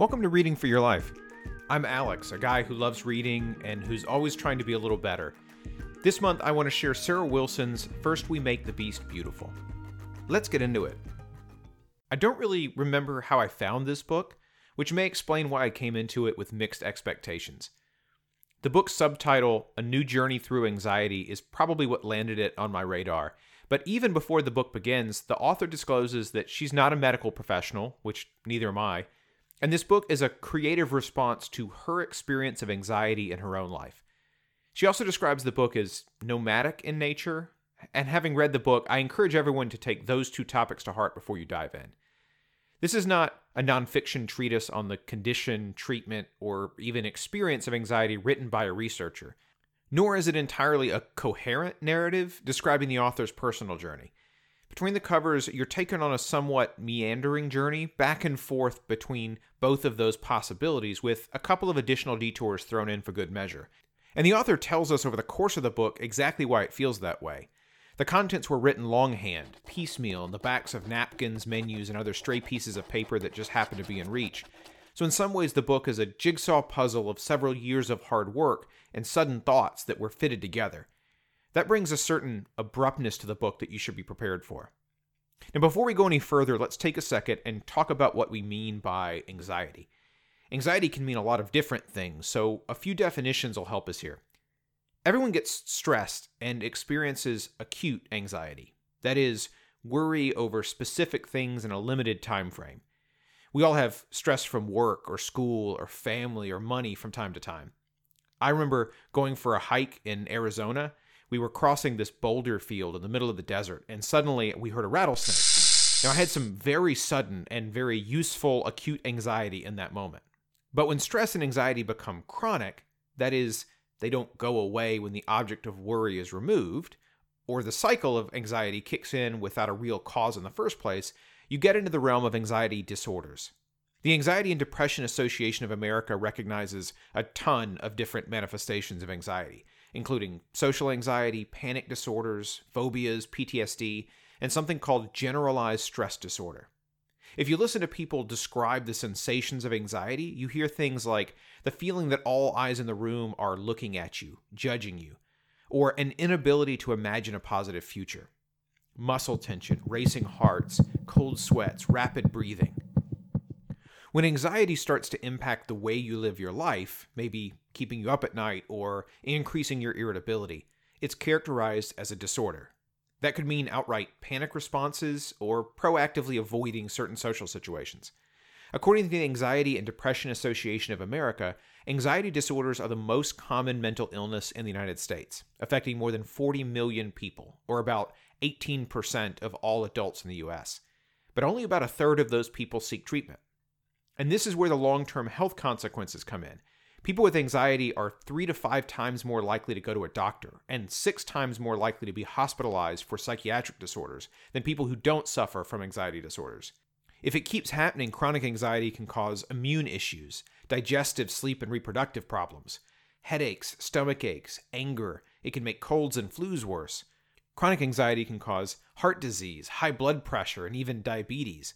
Welcome to Reading for Your Life. I'm Alex, a guy who loves reading and who's always trying to be a little better. This month, I want to share Sarah Wilson's First We Make the Beast Beautiful. Let's get into it. I don't really remember how I found this book, which may explain why I came into it with mixed expectations. The book's subtitle, A New Journey Through Anxiety, is probably what landed it on my radar. But even before the book begins, the author discloses that she's not a medical professional, which neither am I, and this book is a creative response to her experience of anxiety in her own life. She also describes the book as nomadic in nature, and having read the book, I encourage everyone to take those two topics to heart before you dive in. This is not a nonfiction treatise on the condition, treatment, or even experience of anxiety written by a researcher, nor is it entirely a coherent narrative describing the author's personal journey. Between the covers, you're taken on a somewhat meandering journey back and forth between both of those possibilities, with a couple of additional detours thrown in for good measure. And the author tells us over the course of the book exactly why it feels that way. The contents were written longhand, piecemeal, in the backs of napkins, menus, and other stray pieces of paper that just happened to be in reach. So, in some ways, the book is a jigsaw puzzle of several years of hard work and sudden thoughts that were fitted together. That brings a certain abruptness to the book that you should be prepared for. Now, before we go any further, let's take a second and talk about what we mean by anxiety. Anxiety can mean a lot of different things, so a few definitions will help us here. Everyone gets stressed and experiences acute anxiety. That is, worry over specific things in a limited time frame. We all have stress from work or school or family or money from time to time. I remember going for a hike in Arizona we were crossing this boulder field in the middle of the desert, and suddenly we heard a rattlesnake. Now, I had some very sudden and very useful acute anxiety in that moment. But when stress and anxiety become chronic, that is, they don't go away when the object of worry is removed, or the cycle of anxiety kicks in without a real cause in the first place, you get into the realm of anxiety disorders. The Anxiety and Depression Association of America recognizes a ton of different manifestations of anxiety including social anxiety, panic disorders, phobias, PTSD, and something called generalized stress disorder. If you listen to people describe the sensations of anxiety, you hear things like the feeling that all eyes in the room are looking at you, judging you, or an inability to imagine a positive future. Muscle tension, racing hearts, cold sweats, rapid breathing. When anxiety starts to impact the way you live your life, maybe keeping you up at night or increasing your irritability, it's characterized as a disorder. That could mean outright panic responses or proactively avoiding certain social situations. According to the Anxiety and Depression Association of America, anxiety disorders are the most common mental illness in the United States, affecting more than 40 million people, or about 18% of all adults in the US. But only about a third of those people seek treatment. And this is where the long term health consequences come in. People with anxiety are three to five times more likely to go to a doctor and six times more likely to be hospitalized for psychiatric disorders than people who don't suffer from anxiety disorders. If it keeps happening, chronic anxiety can cause immune issues, digestive, sleep, and reproductive problems, headaches, stomach aches, anger. It can make colds and flus worse. Chronic anxiety can cause heart disease, high blood pressure, and even diabetes.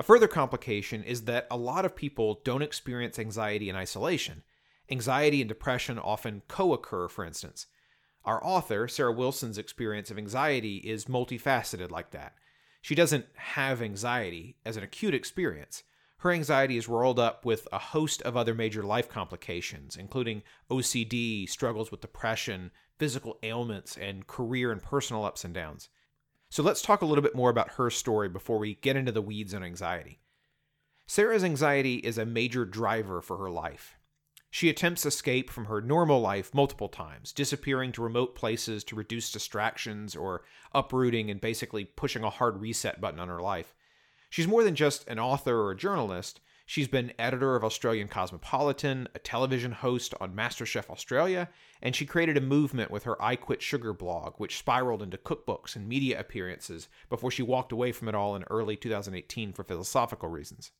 A further complication is that a lot of people don't experience anxiety in isolation. Anxiety and depression often co occur, for instance. Our author, Sarah Wilson's experience of anxiety is multifaceted like that. She doesn't have anxiety as an acute experience. Her anxiety is rolled up with a host of other major life complications, including OCD, struggles with depression, physical ailments, and career and personal ups and downs. So let's talk a little bit more about her story before we get into the weeds on anxiety. Sarah's anxiety is a major driver for her life. She attempts escape from her normal life multiple times, disappearing to remote places to reduce distractions or uprooting and basically pushing a hard reset button on her life. She's more than just an author or a journalist. She's been editor of Australian Cosmopolitan, a television host on MasterChef Australia, and she created a movement with her I Quit Sugar blog, which spiraled into cookbooks and media appearances before she walked away from it all in early 2018 for philosophical reasons.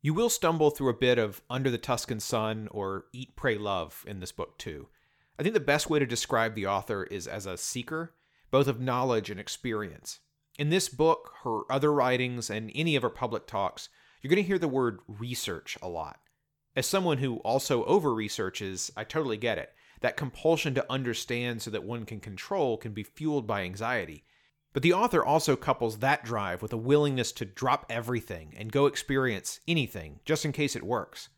You will stumble through a bit of Under the Tuscan Sun or Eat, Pray, Love in this book, too. I think the best way to describe the author is as a seeker, both of knowledge and experience. In this book, her other writings, and any of her public talks, you're going to hear the word research a lot. As someone who also over researches, I totally get it. That compulsion to understand so that one can control can be fueled by anxiety. But the author also couples that drive with a willingness to drop everything and go experience anything just in case it works.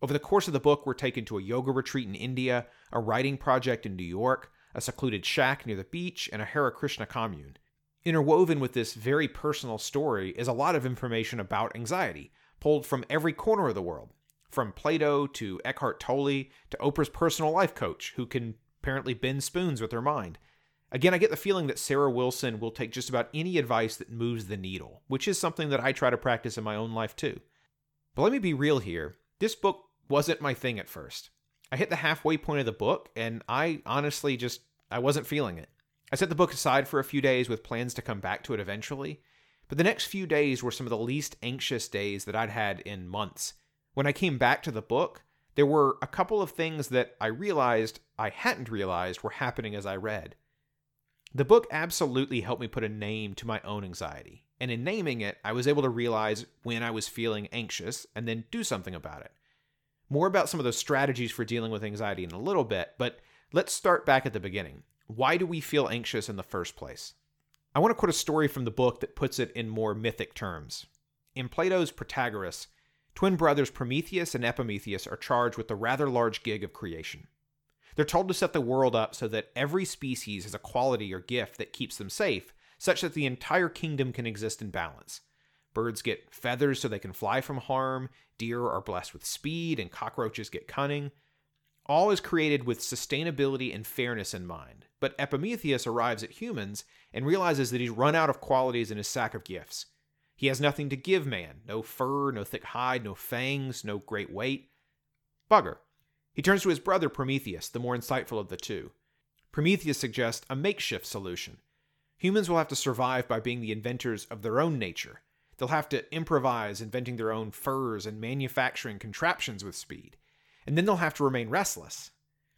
Over the course of the book, we're taken to a yoga retreat in India, a writing project in New York, a secluded shack near the beach, and a Hare Krishna commune. Interwoven with this very personal story is a lot of information about anxiety, pulled from every corner of the world, from Plato to Eckhart Tolle to Oprah's personal life coach, who can apparently bend spoons with her mind. Again, I get the feeling that Sarah Wilson will take just about any advice that moves the needle, which is something that I try to practice in my own life too. But let me be real here. This book wasn't my thing at first. I hit the halfway point of the book and I honestly just I wasn't feeling it. I set the book aside for a few days with plans to come back to it eventually, but the next few days were some of the least anxious days that I'd had in months. When I came back to the book, there were a couple of things that I realized I hadn't realized were happening as I read. The book absolutely helped me put a name to my own anxiety, and in naming it, I was able to realize when I was feeling anxious and then do something about it. More about some of those strategies for dealing with anxiety in a little bit, but let's start back at the beginning. Why do we feel anxious in the first place? I want to quote a story from the book that puts it in more mythic terms. In Plato's Protagoras, twin brothers Prometheus and Epimetheus are charged with the rather large gig of creation. They're told to set the world up so that every species has a quality or gift that keeps them safe, such that the entire kingdom can exist in balance. Birds get feathers so they can fly from harm, deer are blessed with speed, and cockroaches get cunning. All is created with sustainability and fairness in mind. But Epimetheus arrives at humans and realizes that he's run out of qualities in his sack of gifts. He has nothing to give man no fur, no thick hide, no fangs, no great weight. Bugger. He turns to his brother Prometheus, the more insightful of the two. Prometheus suggests a makeshift solution. Humans will have to survive by being the inventors of their own nature, They'll have to improvise, inventing their own furs and manufacturing contraptions with speed. And then they'll have to remain restless.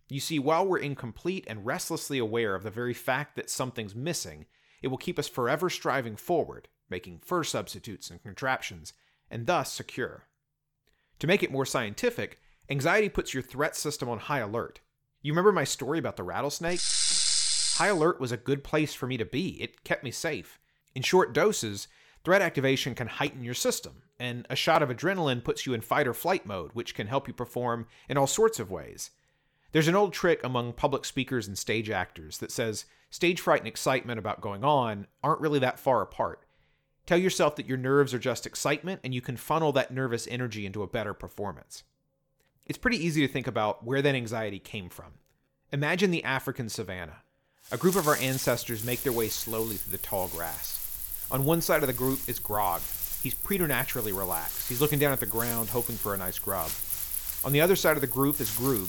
You see, while we're incomplete and restlessly aware of the very fact that something's missing, it will keep us forever striving forward, making fur substitutes and contraptions, and thus secure. To make it more scientific, anxiety puts your threat system on high alert. You remember my story about the rattlesnake? High alert was a good place for me to be. It kept me safe. In short doses, Threat activation can heighten your system, and a shot of adrenaline puts you in fight or flight mode, which can help you perform in all sorts of ways. There's an old trick among public speakers and stage actors that says stage fright and excitement about going on aren't really that far apart. Tell yourself that your nerves are just excitement, and you can funnel that nervous energy into a better performance. It's pretty easy to think about where that anxiety came from. Imagine the African savannah. A group of our ancestors make their way slowly through the tall grass. On one side of the group is Grog. He's preternaturally relaxed. He's looking down at the ground, hoping for a nice grub. On the other side of the group is Groog.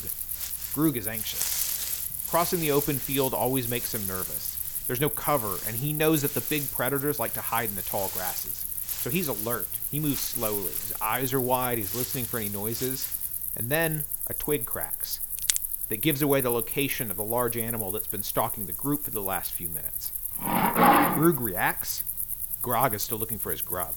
Groog is anxious. Crossing the open field always makes him nervous. There's no cover, and he knows that the big predators like to hide in the tall grasses. So he's alert. He moves slowly. His eyes are wide. He's listening for any noises. And then a twig cracks that gives away the location of the large animal that's been stalking the group for the last few minutes. Groog reacts, Grog is still looking for his grub.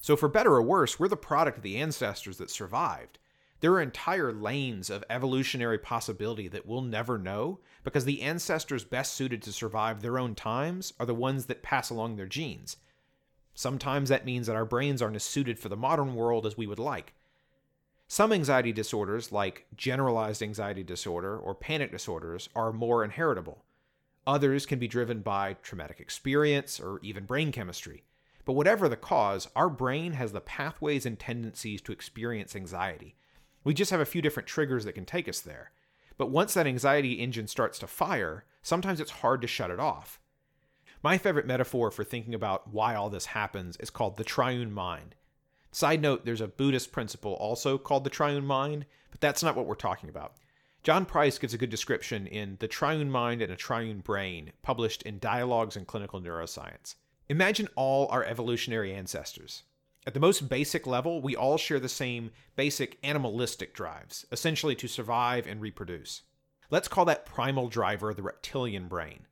So, for better or worse, we're the product of the ancestors that survived. There are entire lanes of evolutionary possibility that we'll never know because the ancestors best suited to survive their own times are the ones that pass along their genes. Sometimes that means that our brains aren't as suited for the modern world as we would like. Some anxiety disorders, like generalized anxiety disorder or panic disorders, are more inheritable. Others can be driven by traumatic experience or even brain chemistry. But whatever the cause, our brain has the pathways and tendencies to experience anxiety. We just have a few different triggers that can take us there. But once that anxiety engine starts to fire, sometimes it's hard to shut it off. My favorite metaphor for thinking about why all this happens is called the triune mind. Side note, there's a Buddhist principle also called the triune mind, but that's not what we're talking about. John Price gives a good description in The Triune Mind and a Triune Brain, published in Dialogues in Clinical Neuroscience. Imagine all our evolutionary ancestors. At the most basic level, we all share the same basic animalistic drives, essentially to survive and reproduce. Let's call that primal driver the reptilian brain.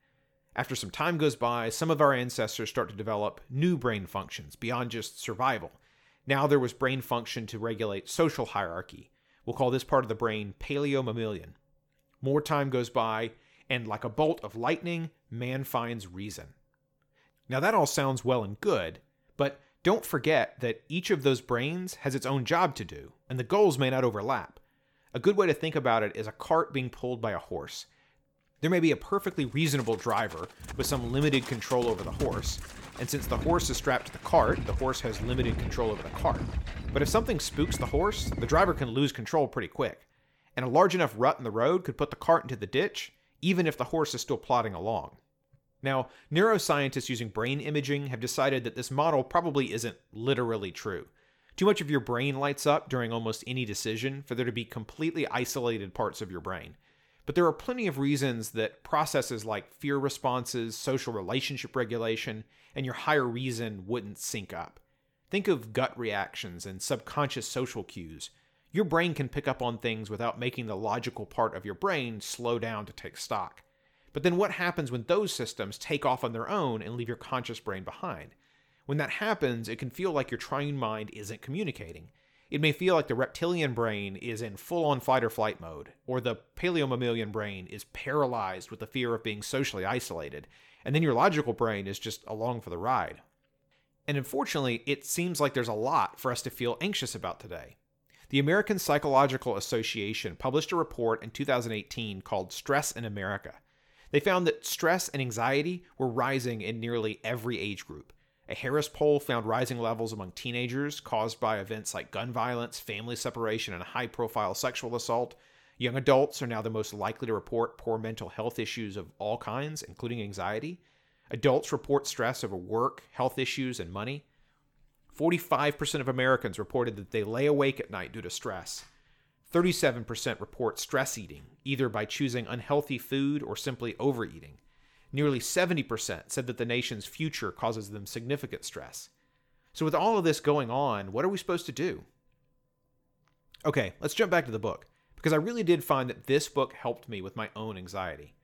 After some time goes by, some of our ancestors start to develop new brain functions beyond just survival. Now there was brain function to regulate social hierarchy. We'll call this part of the brain paleomammalian. More time goes by, and like a bolt of lightning, man finds reason. Now that all sounds well and good, but don't forget that each of those brains has its own job to do, and the goals may not overlap. A good way to think about it is a cart being pulled by a horse. There may be a perfectly reasonable driver with some limited control over the horse, and since the horse is strapped to the cart, the horse has limited control over the cart. But if something spooks the horse, the driver can lose control pretty quick, and a large enough rut in the road could put the cart into the ditch, even if the horse is still plodding along. Now, neuroscientists using brain imaging have decided that this model probably isn't literally true. Too much of your brain lights up during almost any decision for there to be completely isolated parts of your brain. But there are plenty of reasons that processes like fear responses, social relationship regulation, and your higher reason wouldn't sync up. Think of gut reactions and subconscious social cues. Your brain can pick up on things without making the logical part of your brain slow down to take stock. But then what happens when those systems take off on their own and leave your conscious brain behind? When that happens, it can feel like your triune mind isn't communicating. It may feel like the reptilian brain is in full on fight or flight mode, or the paleomammalian brain is paralyzed with the fear of being socially isolated, and then your logical brain is just along for the ride. And unfortunately, it seems like there's a lot for us to feel anxious about today. The American Psychological Association published a report in 2018 called Stress in America. They found that stress and anxiety were rising in nearly every age group. A Harris poll found rising levels among teenagers caused by events like gun violence, family separation, and high profile sexual assault. Young adults are now the most likely to report poor mental health issues of all kinds, including anxiety. Adults report stress over work, health issues, and money. 45% of Americans reported that they lay awake at night due to stress. 37% report stress eating, either by choosing unhealthy food or simply overeating. Nearly 70% said that the nation's future causes them significant stress. So, with all of this going on, what are we supposed to do? Okay, let's jump back to the book, because I really did find that this book helped me with my own anxiety.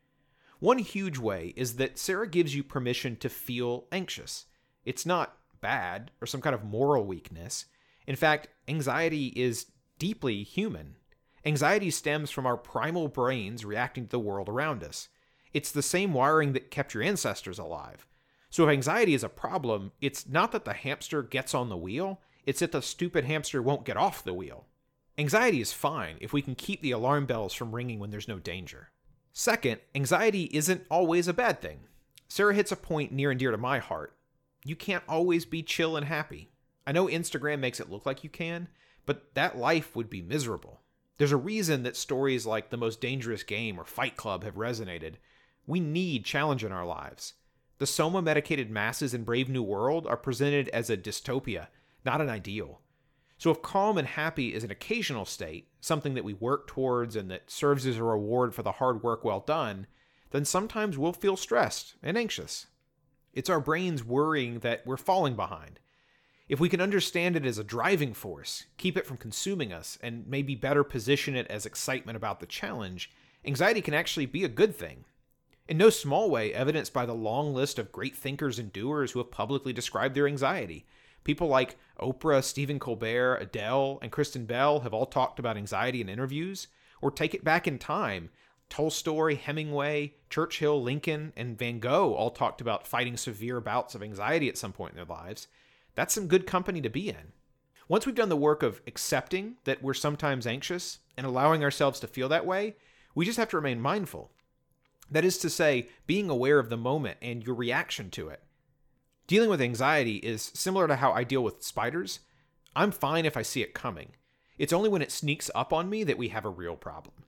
One huge way is that Sarah gives you permission to feel anxious. It's not bad or some kind of moral weakness. In fact, anxiety is deeply human. Anxiety stems from our primal brains reacting to the world around us. It's the same wiring that kept your ancestors alive. So if anxiety is a problem, it's not that the hamster gets on the wheel, it's that the stupid hamster won't get off the wheel. Anxiety is fine if we can keep the alarm bells from ringing when there's no danger. Second, anxiety isn't always a bad thing. Sarah hits a point near and dear to my heart. You can't always be chill and happy. I know Instagram makes it look like you can, but that life would be miserable. There's a reason that stories like The Most Dangerous Game or Fight Club have resonated. We need challenge in our lives. The soma medicated masses in Brave New World are presented as a dystopia, not an ideal. So if calm and happy is an occasional state, something that we work towards and that serves as a reward for the hard work well done, then sometimes we'll feel stressed and anxious. It's our brains worrying that we're falling behind, if we can understand it as a driving force, keep it from consuming us, and maybe better position it as excitement about the challenge, anxiety can actually be a good thing. In no small way, evidenced by the long list of great thinkers and doers who have publicly described their anxiety. People like Oprah, Stephen Colbert, Adele, and Kristen Bell have all talked about anxiety in interviews. Or take it back in time. Tolstoy, Hemingway, Churchill, Lincoln, and Van Gogh all talked about fighting severe bouts of anxiety at some point in their lives. That's some good company to be in. Once we've done the work of accepting that we're sometimes anxious and allowing ourselves to feel that way, we just have to remain mindful. That is to say, being aware of the moment and your reaction to it. Dealing with anxiety is similar to how I deal with spiders. I'm fine if I see it coming. It's only when it sneaks up on me that we have a real problem.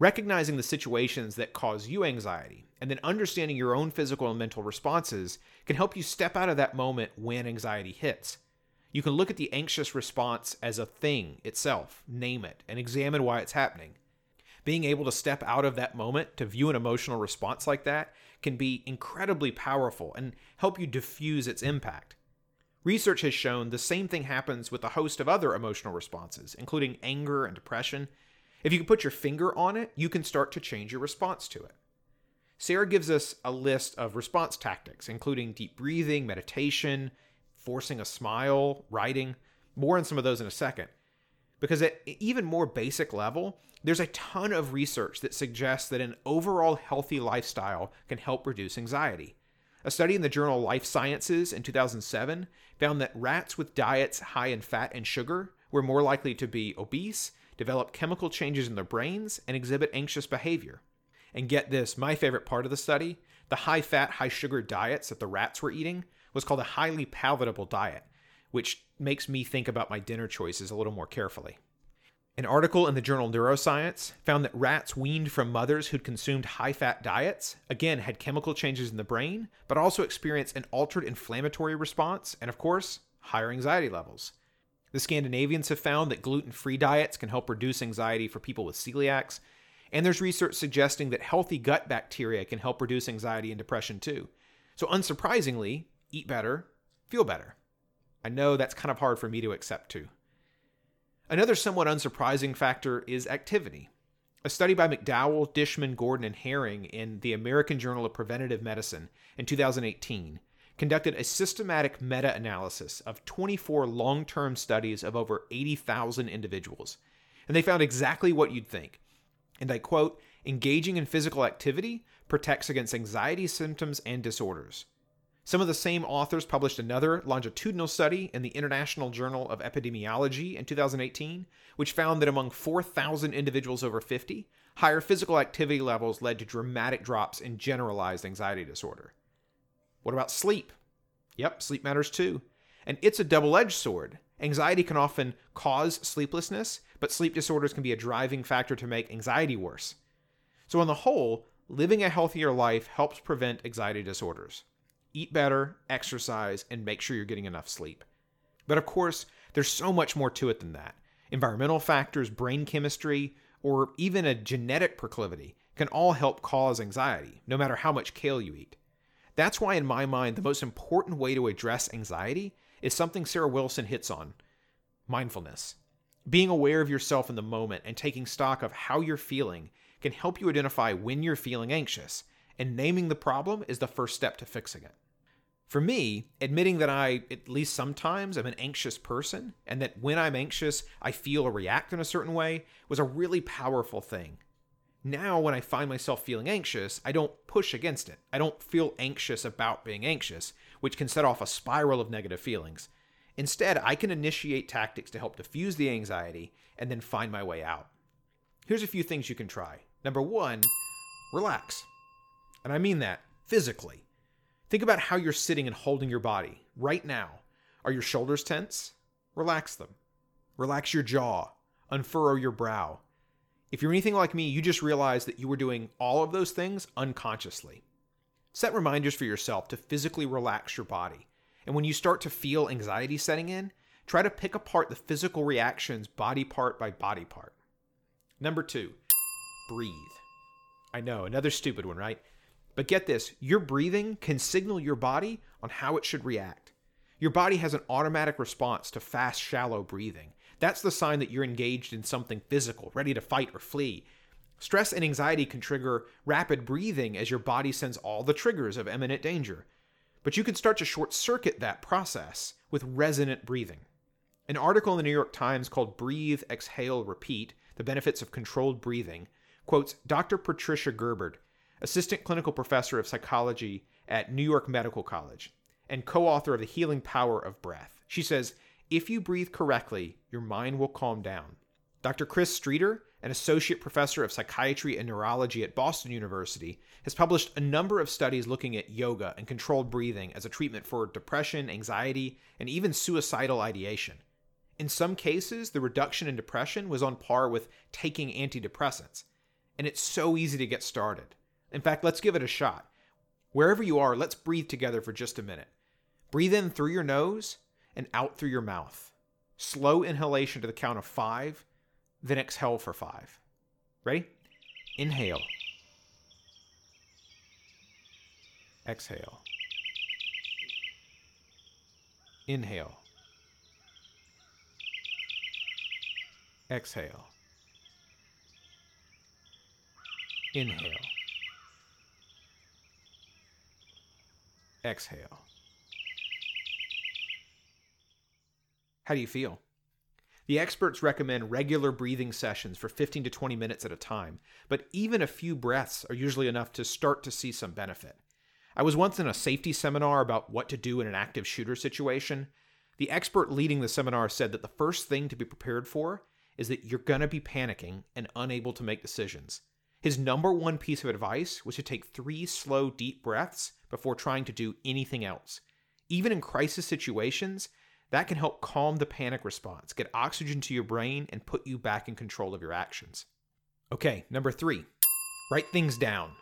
Recognizing the situations that cause you anxiety and then understanding your own physical and mental responses can help you step out of that moment when anxiety hits. You can look at the anxious response as a thing itself, name it, and examine why it's happening. Being able to step out of that moment to view an emotional response like that can be incredibly powerful and help you diffuse its impact. Research has shown the same thing happens with a host of other emotional responses, including anger and depression. If you can put your finger on it, you can start to change your response to it. Sarah gives us a list of response tactics, including deep breathing, meditation, forcing a smile, writing. More on some of those in a second. Because at even more basic level, there's a ton of research that suggests that an overall healthy lifestyle can help reduce anxiety. A study in the journal Life Sciences in 2007 found that rats with diets high in fat and sugar were more likely to be obese, develop chemical changes in their brains, and exhibit anxious behavior. And get this my favorite part of the study the high fat, high sugar diets that the rats were eating was called a highly palatable diet, which makes me think about my dinner choices a little more carefully. An article in the journal Neuroscience found that rats weaned from mothers who'd consumed high fat diets, again, had chemical changes in the brain, but also experienced an altered inflammatory response and, of course, higher anxiety levels. The Scandinavians have found that gluten free diets can help reduce anxiety for people with celiacs, and there's research suggesting that healthy gut bacteria can help reduce anxiety and depression too. So, unsurprisingly, eat better, feel better. I know that's kind of hard for me to accept too. Another somewhat unsurprising factor is activity. A study by McDowell, Dishman, Gordon, and Herring in the American Journal of Preventive Medicine in 2018 conducted a systematic meta analysis of 24 long term studies of over 80,000 individuals. And they found exactly what you'd think. And I quote engaging in physical activity protects against anxiety symptoms and disorders. Some of the same authors published another longitudinal study in the International Journal of Epidemiology in 2018, which found that among 4,000 individuals over 50, higher physical activity levels led to dramatic drops in generalized anxiety disorder. What about sleep? Yep, sleep matters too. And it's a double edged sword. Anxiety can often cause sleeplessness, but sleep disorders can be a driving factor to make anxiety worse. So, on the whole, living a healthier life helps prevent anxiety disorders eat better, exercise, and make sure you're getting enough sleep. But of course, there's so much more to it than that. Environmental factors, brain chemistry, or even a genetic proclivity can all help cause anxiety, no matter how much kale you eat. That's why, in my mind, the most important way to address anxiety is something Sarah Wilson hits on mindfulness. Being aware of yourself in the moment and taking stock of how you're feeling can help you identify when you're feeling anxious and naming the problem is the first step to fixing it. For me, admitting that I, at least sometimes, am an anxious person, and that when I'm anxious, I feel or react in a certain way, was a really powerful thing. Now, when I find myself feeling anxious, I don't push against it. I don't feel anxious about being anxious, which can set off a spiral of negative feelings. Instead, I can initiate tactics to help diffuse the anxiety and then find my way out. Here's a few things you can try. Number one, relax. And I mean that physically. Think about how you're sitting and holding your body right now. Are your shoulders tense? Relax them. Relax your jaw. Unfurrow your brow. If you're anything like me, you just realize that you were doing all of those things unconsciously. Set reminders for yourself to physically relax your body. And when you start to feel anxiety setting in, try to pick apart the physical reactions body part by body part. Number two, breathe. I know, another stupid one, right? But get this your breathing can signal your body on how it should react. Your body has an automatic response to fast, shallow breathing. That's the sign that you're engaged in something physical, ready to fight or flee. Stress and anxiety can trigger rapid breathing as your body sends all the triggers of imminent danger. But you can start to short circuit that process with resonant breathing. An article in the New York Times called Breathe, Exhale, Repeat The Benefits of Controlled Breathing quotes Dr. Patricia Gerbarg, assistant clinical professor of psychology at New York Medical College, and co author of The Healing Power of Breath. She says, If you breathe correctly, your mind will calm down. Dr. Chris Streeter, an associate professor of psychiatry and neurology at Boston University, has published a number of studies looking at yoga and controlled breathing as a treatment for depression, anxiety, and even suicidal ideation. In some cases, the reduction in depression was on par with taking antidepressants. And it's so easy to get started. In fact, let's give it a shot. Wherever you are, let's breathe together for just a minute. Breathe in through your nose and out through your mouth. Slow inhalation to the count of five, then exhale for five. Ready? Inhale. Exhale. Inhale. Exhale. Inhale. Exhale. How do you feel? The experts recommend regular breathing sessions for 15 to 20 minutes at a time, but even a few breaths are usually enough to start to see some benefit. I was once in a safety seminar about what to do in an active shooter situation. The expert leading the seminar said that the first thing to be prepared for is that you're going to be panicking and unable to make decisions. His number one piece of advice was to take three slow, deep breaths before trying to do anything else. Even in crisis situations, that can help calm the panic response, get oxygen to your brain, and put you back in control of your actions. Okay, number three, write things down.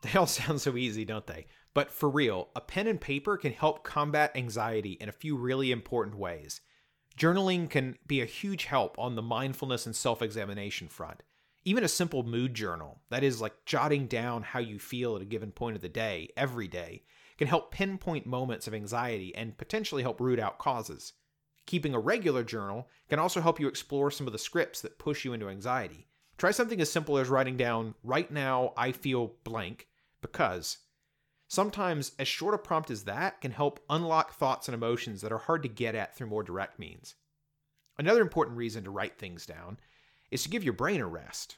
They all sound so easy, don't they? But for real, a pen and paper can help combat anxiety in a few really important ways. Journaling can be a huge help on the mindfulness and self examination front. Even a simple mood journal, that is, like jotting down how you feel at a given point of the day, every day, can help pinpoint moments of anxiety and potentially help root out causes. Keeping a regular journal can also help you explore some of the scripts that push you into anxiety. Try something as simple as writing down, right now I feel blank, because. Sometimes as short a prompt as that can help unlock thoughts and emotions that are hard to get at through more direct means. Another important reason to write things down is to give your brain a rest.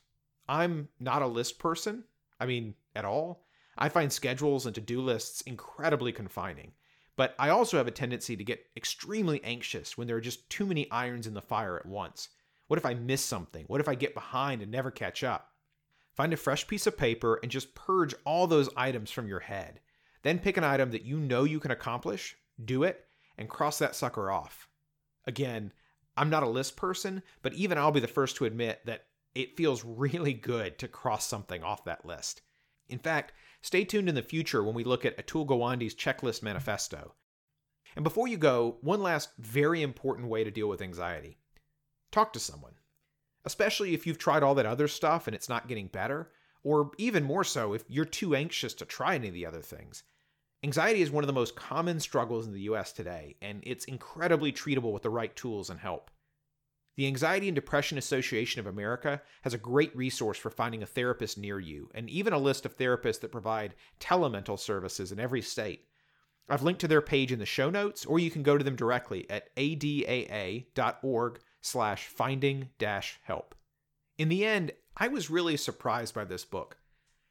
I'm not a list person, I mean, at all. I find schedules and to do lists incredibly confining, but I also have a tendency to get extremely anxious when there are just too many irons in the fire at once. What if I miss something? What if I get behind and never catch up? Find a fresh piece of paper and just purge all those items from your head. Then pick an item that you know you can accomplish, do it, and cross that sucker off. Again, I'm not a list person, but even I'll be the first to admit that it feels really good to cross something off that list. In fact, stay tuned in the future when we look at Atul Gawande's checklist manifesto. And before you go, one last very important way to deal with anxiety talk to someone. Especially if you've tried all that other stuff and it's not getting better, or even more so if you're too anxious to try any of the other things. Anxiety is one of the most common struggles in the US today, and it's incredibly treatable with the right tools and help. The Anxiety and Depression Association of America has a great resource for finding a therapist near you, and even a list of therapists that provide telemental services in every state. I've linked to their page in the show notes, or you can go to them directly at adaa.org slash finding help. In the end, I was really surprised by this book.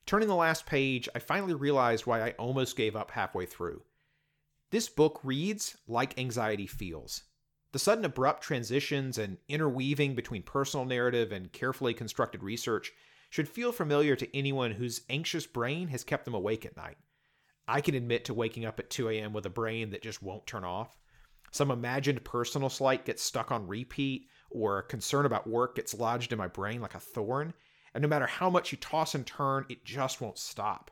Turning the last page, I finally realized why I almost gave up halfway through. This book reads like anxiety feels. The sudden abrupt transitions and interweaving between personal narrative and carefully constructed research should feel familiar to anyone whose anxious brain has kept them awake at night. I can admit to waking up at 2 a.m. with a brain that just won't turn off. Some imagined personal slight gets stuck on repeat, or a concern about work gets lodged in my brain like a thorn, and no matter how much you toss and turn, it just won't stop.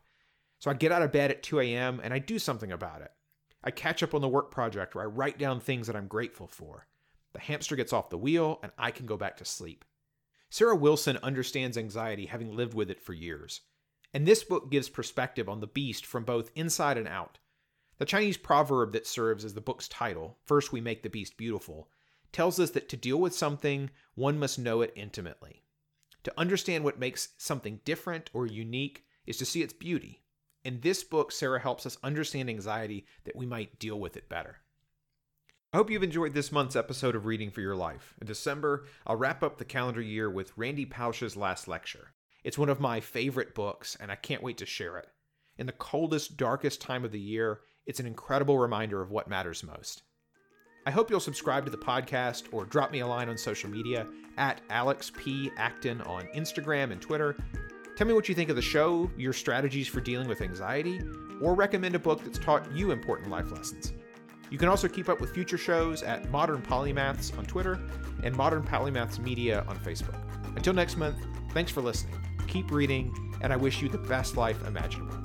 So I get out of bed at 2 a.m. and I do something about it. I catch up on the work project or I write down things that I'm grateful for. The hamster gets off the wheel and I can go back to sleep. Sarah Wilson understands anxiety, having lived with it for years. And this book gives perspective on the beast from both inside and out. The Chinese proverb that serves as the book's title, First We Make the Beast Beautiful, tells us that to deal with something, one must know it intimately. To understand what makes something different or unique is to see its beauty. In this book, Sarah helps us understand anxiety that we might deal with it better. I hope you've enjoyed this month's episode of Reading for Your Life. In December, I'll wrap up the calendar year with Randy Pausch's last lecture. It's one of my favorite books, and I can't wait to share it. In the coldest, darkest time of the year, it's an incredible reminder of what matters most. I hope you'll subscribe to the podcast or drop me a line on social media at Alex P. Acton on Instagram and Twitter. Tell me what you think of the show, your strategies for dealing with anxiety, or recommend a book that's taught you important life lessons. You can also keep up with future shows at Modern Polymaths on Twitter and Modern Polymaths Media on Facebook. Until next month, thanks for listening. Keep reading, and I wish you the best life imaginable.